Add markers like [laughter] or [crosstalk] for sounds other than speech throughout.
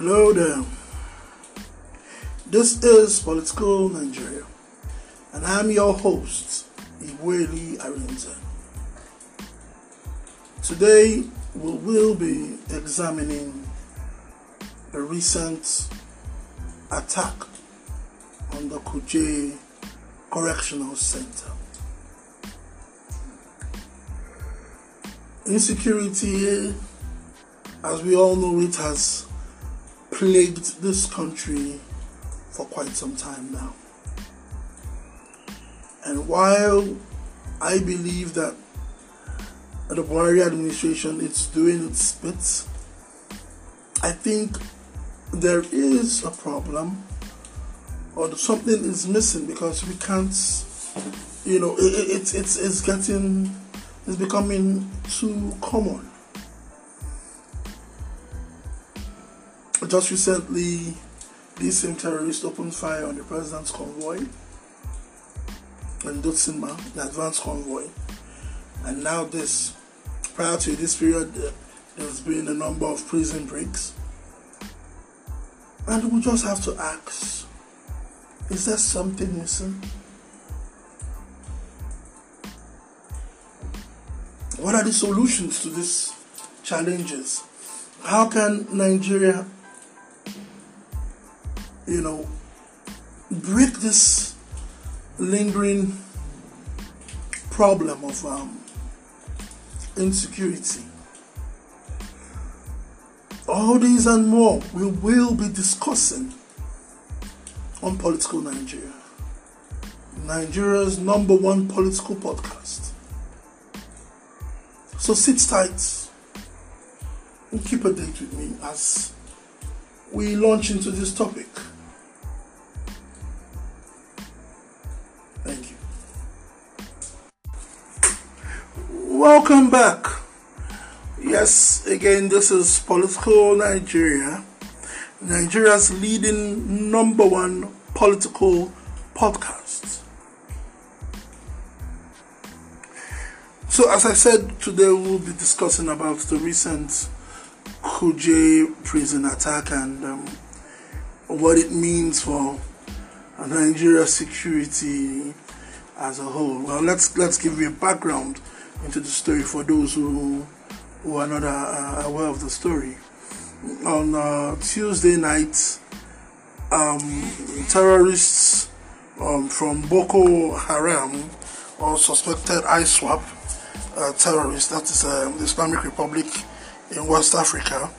Hello there. This is Political Nigeria, and I'm your host, Iweli Arinze. Today, we will be examining a recent attack on the Kuje Correctional Center. Insecurity, as we all know, it has plagued this country for quite some time now. And while I believe that the Buhari administration is doing its bit, I think there is a problem or something is missing because we can't, you know, it, it, it's, it's, it's getting, it's becoming too common. Just recently, these same terrorists opened fire on the president's convoy in Dutsinma, the advance convoy. And now this, prior to this period, there's been a number of prison breaks. And we just have to ask, is there something missing? What are the solutions to these challenges? How can Nigeria you know, break this lingering problem of um, insecurity. All these and more we will be discussing on Political Nigeria, Nigeria's number one political podcast. So sit tight and keep a date with me as we launch into this topic. Welcome back. Yes, again, this is Political Nigeria, Nigeria's leading number one political podcast. So, as I said, today we'll be discussing about the recent Kuje prison attack and um, what it means for Nigeria's security as a whole. Well, let's let's give you a background into the story for those who who are not uh, aware of the story. On uh, Tuesday night, um, terrorists um, from Boko Haram or suspected ISWAP uh, terrorists, that is uh, the Islamic Republic in West Africa,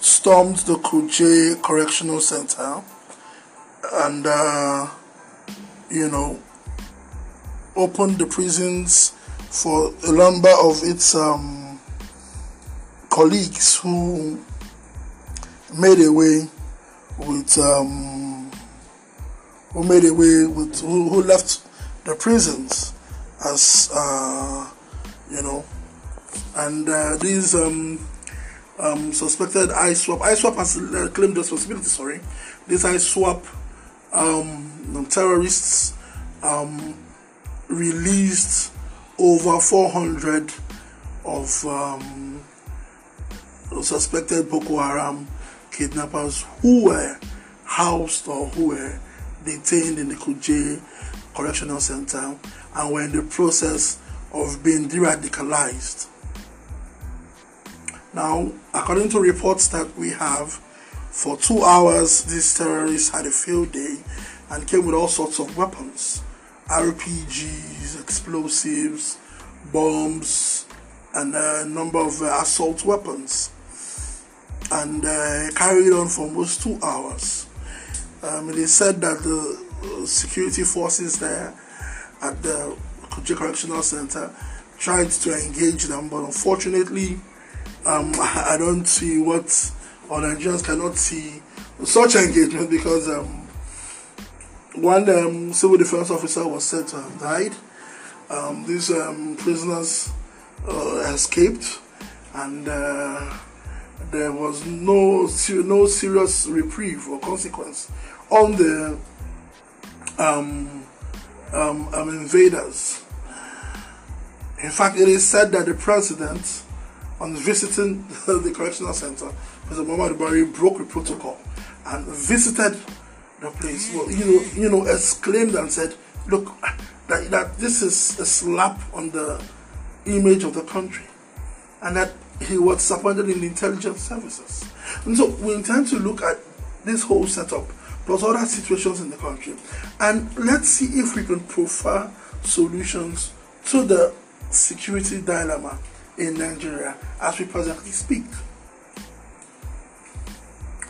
stormed the Kuje Correctional Center and, uh, you know, opened the prisons for a number of its um, colleagues who made away with um, who made away with who, who left the prisons as uh, you know and uh, these um, um, suspected ISWAP ISWAP has uh, claimed responsibility sorry. These ISWAP um, terrorists um, released over 400 of um, suspected Boko Haram kidnappers who were housed or who were detained in the Kuje Correctional Center and were in the process of being de radicalized. Now, according to reports that we have, for two hours these terrorists had a field day and came with all sorts of weapons. RPGs, explosives, bombs, and a number of uh, assault weapons. And uh, carried on for almost two hours. Um, they said that the security forces there at the Kuje Correctional Center tried to engage them, but unfortunately, um, [laughs] I don't see what, or Nigerians cannot see such engagement because um, one um, civil defense officer was said to have died. Um, these um, prisoners uh, escaped, and uh, there was no no serious reprieve or consequence on the um, um, um, invaders. In fact, it is said that the president, on visiting [laughs] the correctional center, President Muhammad Buhari broke the protocol and visited the place. Well, you know, you know, exclaimed and said, "Look, that, that this is a slap on the image of the country, and that he was disappointed in the intelligence services." And so, we intend to look at this whole setup plus other situations in the country, and let's see if we can profile solutions to the security dilemma in Nigeria as we presently speak.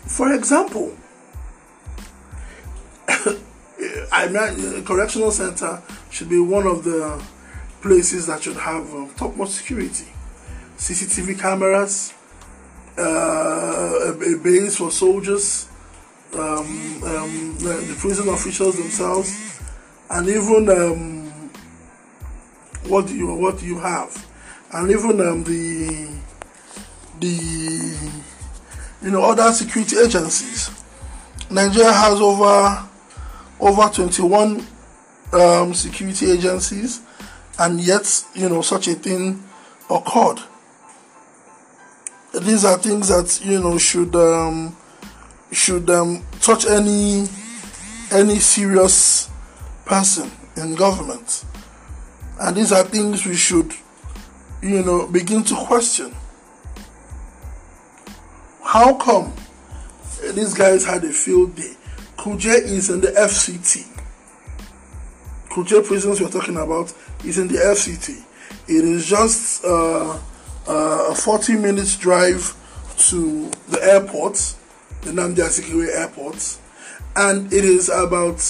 For example, [coughs] I mean, correctional center should be one of the places that should have um, topmost security, CCTV cameras, uh, a, a, base for soldiers, um, um, the, the, prison officials themselves, and even um, what you what you have, and even um, the the you know other security agencies. Nigeria has over over 21 um, security agencies, and yet, you know, such a thing occurred. These are things that you know should um, should um, touch any any serious person in government, and these are things we should, you know, begin to question. How come these guys had a field day? Kuje is in the FCT. Kuje prisons we're talking about is in the FCT. It is just uh, uh, a 40 minutes drive to the airport, the Nnamdi Azikiwe airport, and it is about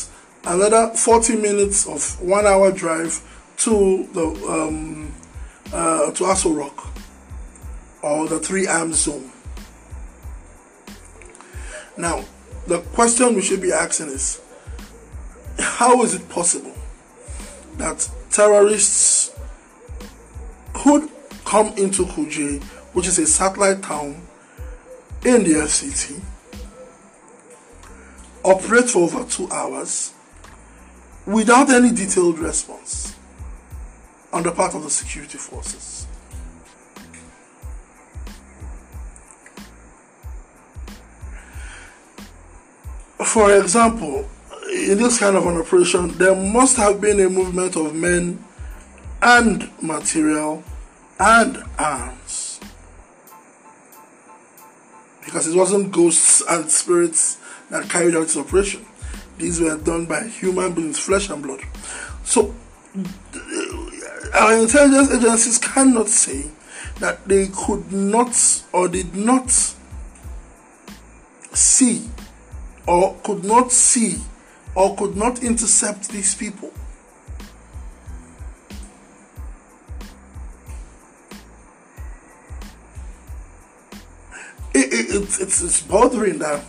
another 40 minutes of one hour drive to the um, uh, to Aso Rock or the Three Arms Zone. Now, the question we should be asking is how is it possible that terrorists could come into Kuje, which is a satellite town in the FCT, operate for over two hours without any detailed response on the part of the security forces? For example, in this kind of an operation, there must have been a movement of men and material and arms. Because it wasn't ghosts and spirits that carried out this operation. These were done by human beings, flesh and blood. So, our intelligence agencies cannot say that they could not or did not see or could not see or could not intercept these people. It, it, it's, it's, it's bothering that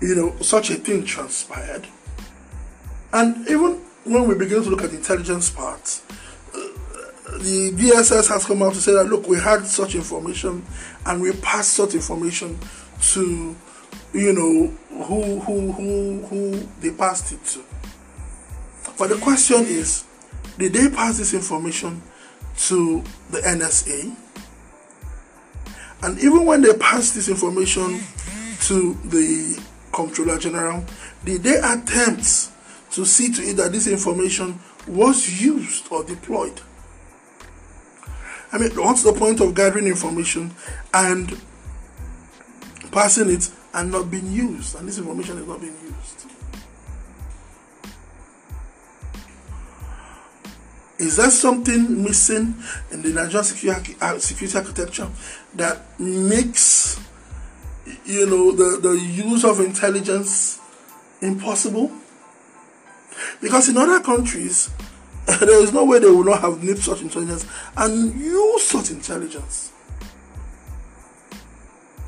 you know such a thing transpired and even when we begin to look at the intelligence part uh, the DSS has come out to say that look we had such information and we passed such information to you know, who who who who they passed it to. But the question is, did they pass this information to the NSA? And even when they passed this information to the Comptroller General, did they attempt to see to it that this information was used or deployed? I mean, what's the point of gathering information and passing it and not being used. And this information is not being used. Is there something missing in the Nigerian security, architecture that makes you know the, the use of intelligence impossible? Because in other countries, [laughs] there is no way they will not have need such intelligence and use such intelligence.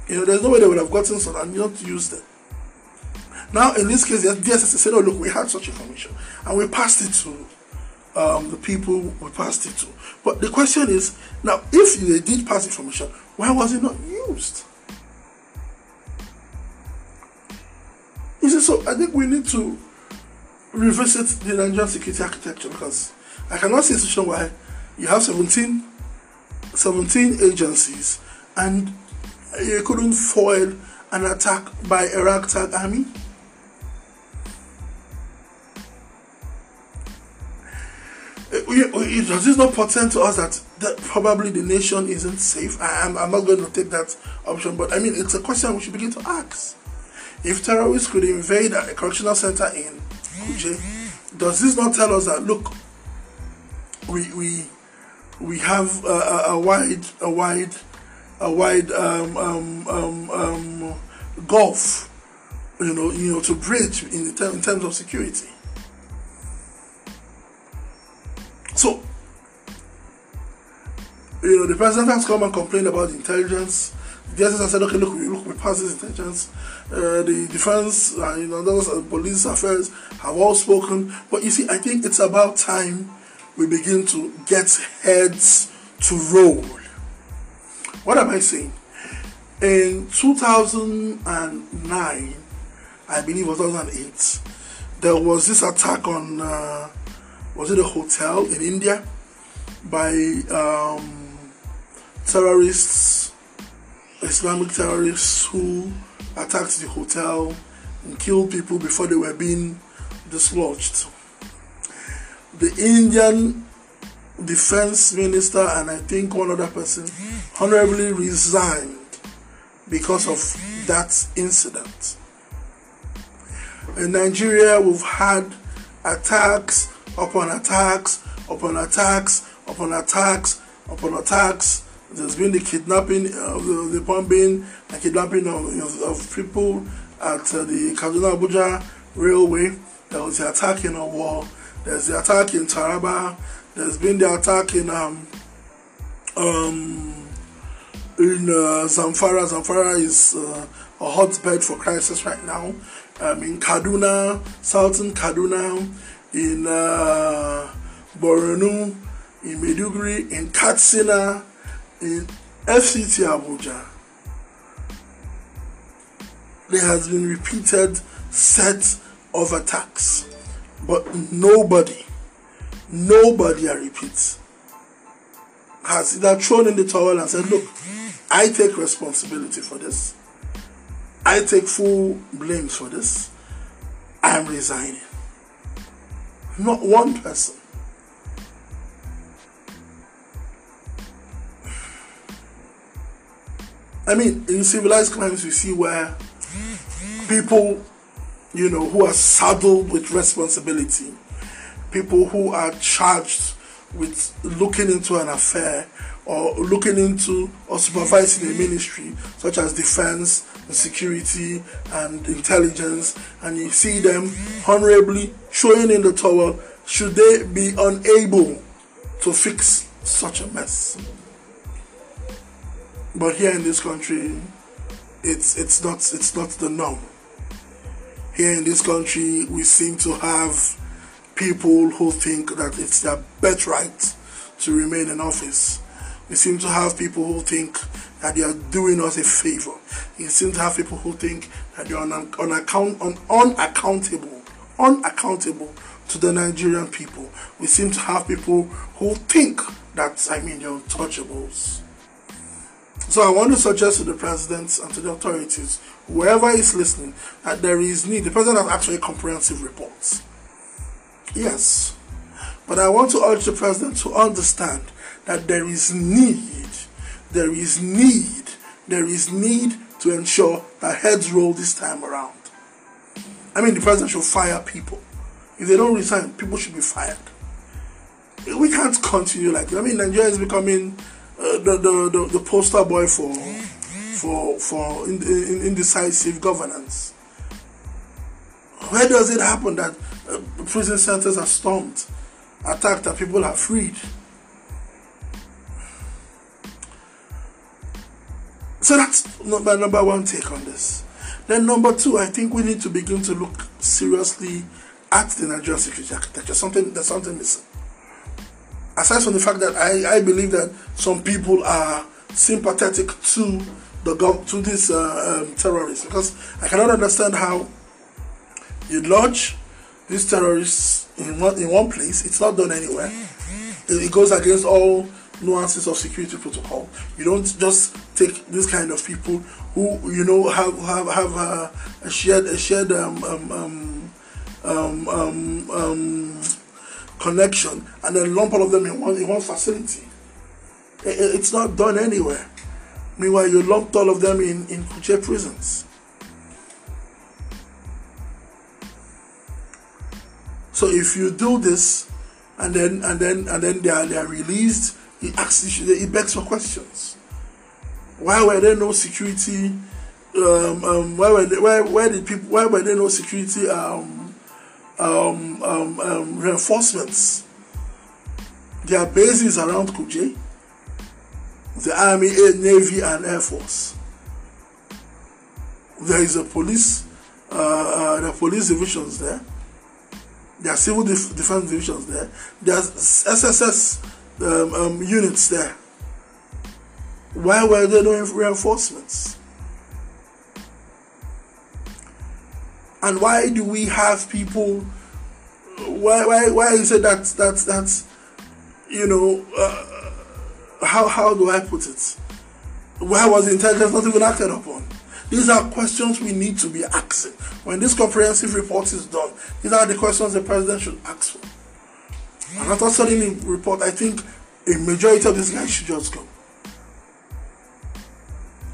You know, there's no way they would have gotten some and not used it. Now, in this case, the DSS said, "Oh, look, we had such information, and we passed it to um, the people we passed it to." But the question is, now, if they did pass information, why was it not used? You see, so I think we need to revisit the Nigerian security architecture because I cannot see a situation where you have 17, 17 agencies and you couldn't foil an attack by a ragtag army? Uh, does this not portend to us that, that probably the nation isn't safe? I, am I'm not going to take that option, but I mean, it's a question we should begin to ask. If terrorists could invade a correctional center in Kuje, does this not tell us that, look, we, we, we have a, a wide, a wide, a wide um, um, um, um, gulf, you know, you know, to bridge in, in terms of security. So, you know, the president has come and complained about intelligence. The DSS has said, okay, look, we look, we pass this intelligence. Uh, the defense, uh, you know, those uh, police affairs have all spoken. But you see, I think it's about time we begin to get heads to roll. What am I saying? In 2009, I believe it was 2008, there was this attack on, uh, was it a hotel in India by um, terrorists, Islamic terrorists who attacked the hotel and killed people before they were being dislodged the Indian defense minister and I think one other person honorably resigned because of that incident. In Nigeria, we've had attacks upon attacks upon attacks upon attacks upon attacks. There's been the kidnapping of the, the bombing the kidnapping of, of, of people at uh, the Kaduna Abuja railway. There was the attack in Owo there's the attack in Taraba. There's been the attack in um um in uh, Zamfara. Zamfara is uh, a hotbed for crisis right now. Um, in Kaduna, southern Kaduna, in uh, Borno, in Maiduguri, in Katsina, in FCT Abuja. There has been repeated set of attacks. But nobody, nobody, I repeat, has either thrown in the towel and said, Look, I take responsibility for this. I take full blame for this. I'm resigning. Not one person. I mean, in civilized climes, we see where people you know, who are saddled with responsibility, people who are charged with looking into an affair or looking into or supervising a ministry such as defense and security and intelligence and you see them honorably throwing in the towel should they be unable to fix such a mess? But here in this country it's it's not it's not the norm. Here in this country, we seem to have people who think that it's their birthright to remain in office. We seem to have people who think that they are doing us a favor. We seem to have people who think that they are un- unaccount- un- unaccountable, unaccountable to the Nigerian people. We seem to have people who think that, I mean, they're untouchables. So I want to suggest to the president and to the authorities, whoever is listening, that there is need. The president has actually comprehensive reports. Yes. But I want to urge the president to understand that there is need, there is need, there is need to ensure that heads roll this time around. I mean, the president should fire people. If they don't resign, people should be fired. We can't continue like that. I mean, Nigeria is becoming uh, the, the, the, the poster boy for for for in, in, indecisive governance. Where does it happen that prison centers are stormed, attacked, and people are freed? So that's my number one take on this. Then number two, I think we need to begin to look seriously at the Nigerian security architecture. Something there's something missing aside from the fact that I, I believe that some people are sympathetic to the to these uh, um, terrorists because I cannot understand how you lodge these terrorists in one in one place. It's not done anywhere. It, it goes against all nuances of security protocol. You don't just take this kind of people who you know have have have a, a shared a shared um, um, um, um, um, um connection and then lump all of them in one in one facility. It, it's not done anywhere. Meanwhile, you lumped all of them in in Kuje prisons. So if you do this, and then and then and then they are they are released, it asks it begs for questions. Why were there no security? Um, um, why were they, why why did people why were there no security um, um, um, um, reinforcements? There are bases around Kuje, the Army, Air, Navy, and Air Force. There is a police, uh, uh, the police divisions there there are civil def- defense divisions there. There's SSS um, um, units there. Why were there no reinforcements? And why do we have people? Why why why is it that that that you know? Uh, how how do I put it? Why was intelligence not even acted upon? These are questions we need to be asking. When this comprehensive report is done, these are the questions the president should ask for. And after studying the report, I think a majority of these guys should just go.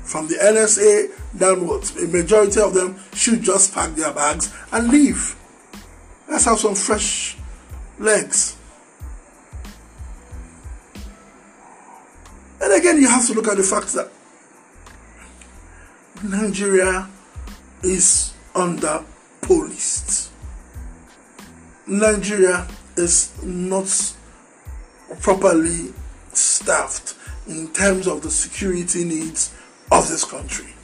From the NSA downwards, a majority of them should just pack their bags and leave. Let's have some fresh legs. And again, you have to look at the fact that Nigeria is under policed. Nigeria is not properly staffed in terms of the security needs of this country.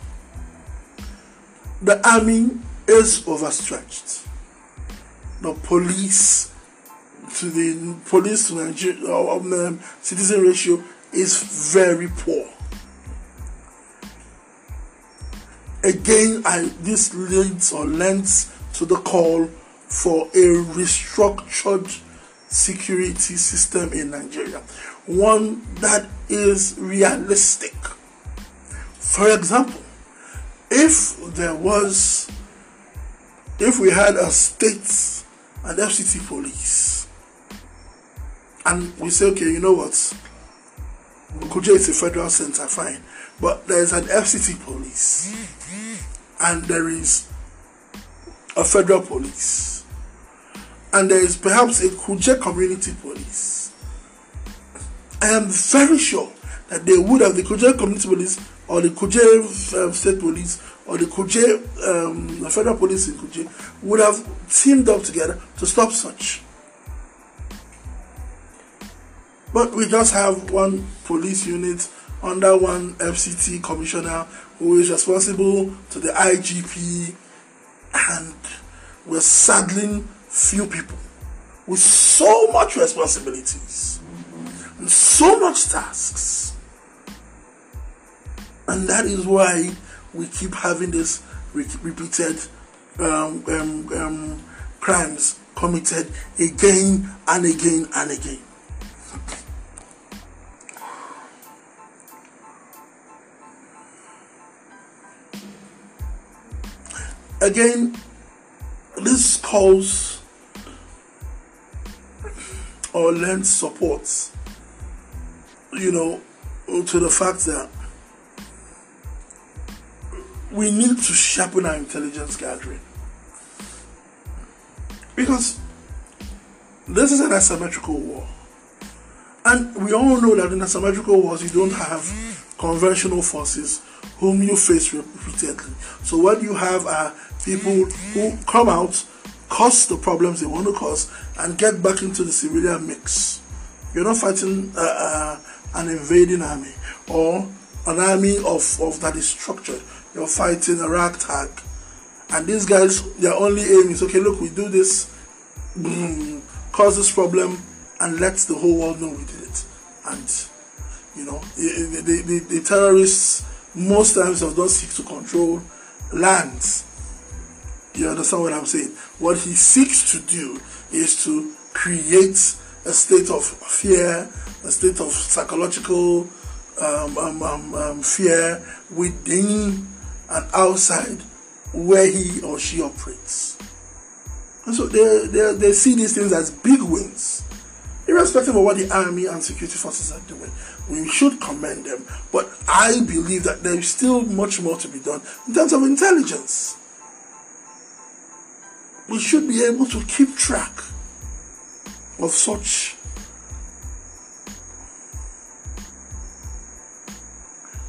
The army is overstretched. The police to the police to Nigeria um, citizen ratio is very poor. Again, I, this leads or lends to the call for a restructured security system in Nigeria, one that is realistic. For example, if there was, if we had a state and FCT police, and we say, okay, you know what, Kuje is a federal center, fine. But there is an FCT police and there is a federal police and there is perhaps a Kuje community police. I am very sure that they would have the Kuje community police or the Kuje um, state police or the Kuje um, federal police in Kuje would have teamed up together to stop such. But we just have one police unit under one FCT commissioner who is responsible to the IGP, and we're saddling few people with so much responsibilities and so much tasks. And that is why we keep having this repeated um, um, um, crimes committed again and again and again. Again, this calls or lends support, you know, to the fact that we need to sharpen our intelligence gathering. Because this is an asymmetrical war. And we all know that in asymmetrical wars, you don't have conventional forces whom you face repeatedly. So what you have are people who come out, cause the problems they want to cause, and get back into the civilian mix. You're not fighting uh, uh, an invading army or an army of, of that is structured. You're fighting a ragtag. And these guys, their only aim is okay, look, we do this, boom, [clears throat] cause this problem, and let the whole world know we did it. And, you know, the, the, the, the terrorists most times don't seek to control lands you understand what I'm saying? What he seeks to do is to create a state of fear, a state of psychological um, um, um, um, fear within and outside where he or she operates. And so they, they, they see these things as big wins, irrespective of what the army and security forces are doing. We should commend them, but I believe that there is still much more to be done in terms of intelligence. We should be able to keep track of such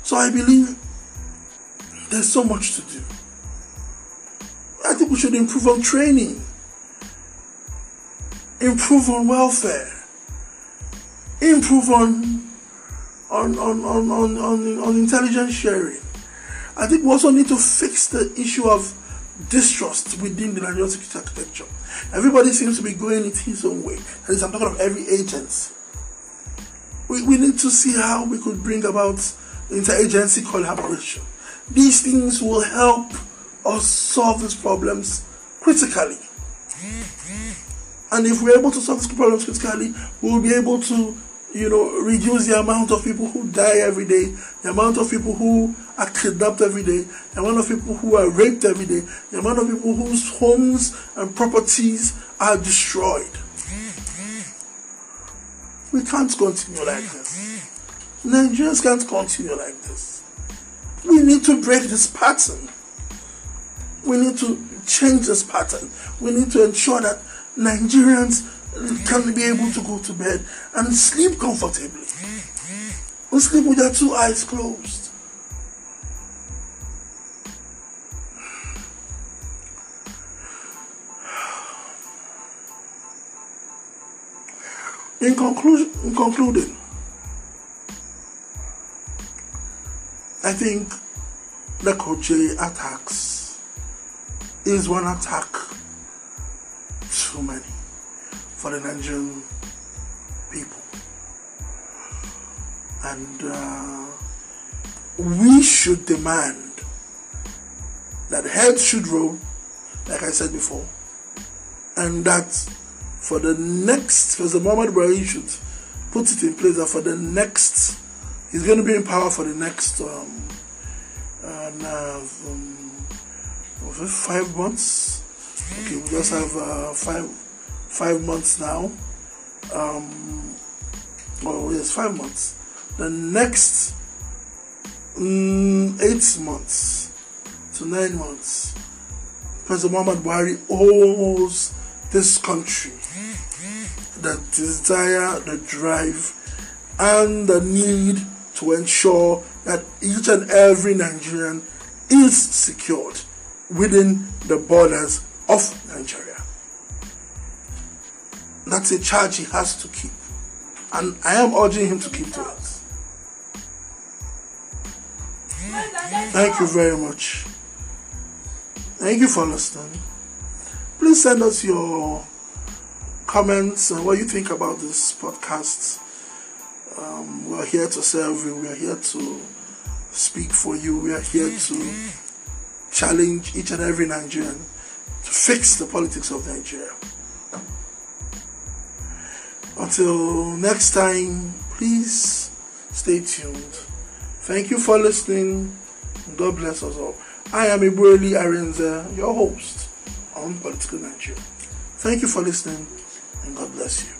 So I believe there's so much to do. I think we should improve on training, improve on welfare, improve on on on on on, on, on intelligence sharing. I think we also need to fix the issue of distrust within the Nigerian security architecture. Everybody seems to be going it his own way. And I'm talking of every agency. We, we need to see how we could bring about interagency collaboration. These things will help us solve these problems critically. And if we're able to solve these problems critically, we'll be able to, you know, reduce the amount of people who die every day, the amount of people who are kidnapped every day, the amount of people who are raped every day, the amount of people whose homes and properties are destroyed. We can't continue like this. Nigerians can't continue like this. We need to break this pattern. We need to change this pattern. We need to ensure that Nigerians can be able to go to bed and sleep comfortably. We sleep with their two eyes closed. In conclusion, in concluding, I think the Kuje attacks is one attack too many for the Nigerian people. And uh, we should demand that heads should roll, like I said before, and that for the next, President Muhammad Buhari should put it in place that for the next he's going to be in power for the next um, uh, um, five months. Okay, we just have uh, five five months now. Um, oh yes, five months. The next um, eight months to nine months, President Muhammad Buhari owes this country the desire, the drive, and the need to ensure that each and every Nigerian is secured within the borders of Nigeria. That's a charge he has to keep. And I am urging him to keep to it. Thank you very much. Thank you for listening. Please send us your comments and what you think about this podcast. Um, we are here to serve you. We are here to speak for you. We are here to challenge each and every Nigerian to fix the politics of Nigeria. Until next time, please stay tuned. Thank you for listening. God bless us all. I am Ibueli Arenza, your host on Political Nigeria. Thank you for listening God bless you.